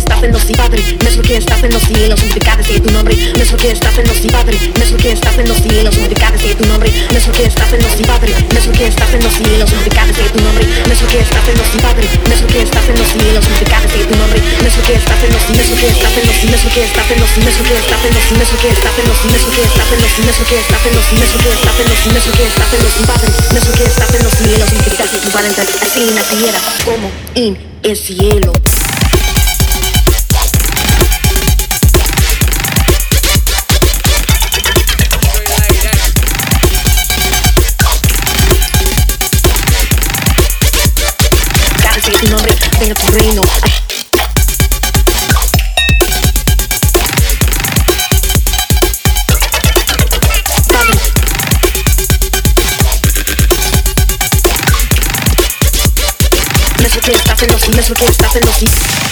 sí, Padre. Nuestro que estás en los cielos, santificado sea tu nombre. Nuestro que estás en los sí, Padre. Nuestro que estás en los cielos, santificado sea tu nombre. Nuestro que estás en los sí, Padre. Nuestro que estás en los cielos, santificado sea tu nombre. Nuestro que estás en los sí, Padre. Nuestro que estás en los cielos, santificado sea tu nombre. Nuestro que estás en los sí, nuestro que estás en los sí, nuestro que estás en los sí, nuestro que estás en los sí, nuestro que estás en los sí, nuestro que estás en los sí, nuestro que estás en los sí, nuestro que estás en los sí, nuestro que estás en los sí, Padre. Nuestro que estás en los cielos, santificado sea tu Padre. Así naciera como in el cielo. tu nombre venga tu reino. Ay. Mesmo que está celoso, mesmo que está celoso.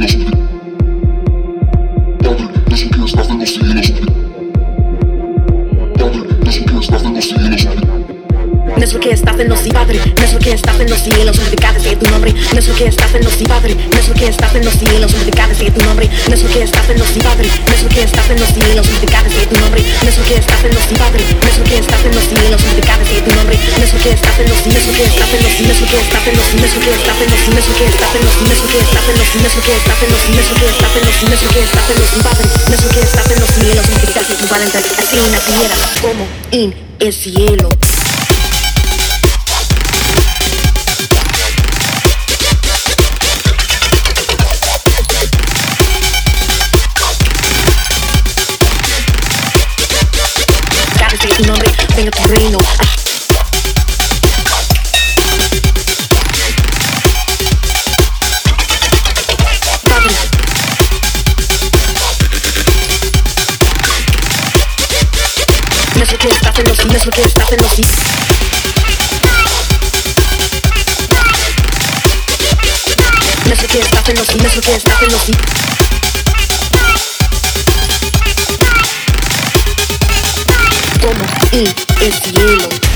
Nuestro que estás en los sí, Padre. Nuestro que estás en los cielos, santificado sea tu nombre. Nuestro que estás en los sí, Padre. Nuestro que estás en los cielos, santificado sea tu nombre. Nuestro que estás en los sí, Padre. Nuestro que estás en los cielos, santificado sea tu nombre. Nuestro que estás en los sí, Padre. Nuestro que estás en los cielos, santificado sea tu nombre. Nuestro que estás en los nuestro que estás en los nuestro que estás en los nuestro que estás en los nuestro que estás en los nuestro que estás en los nuestro que estás en los nuestro que estás en los nuestro que estás en los Padre. Nuestro que estás en los cielos, santificado sea tu Padre. Así naciera como in el cielo. pide tu nombre, venga tu reino. Ah. es lo que estás en los, no es lo que en. No es lo que en los, no es lo que en. It's yellow.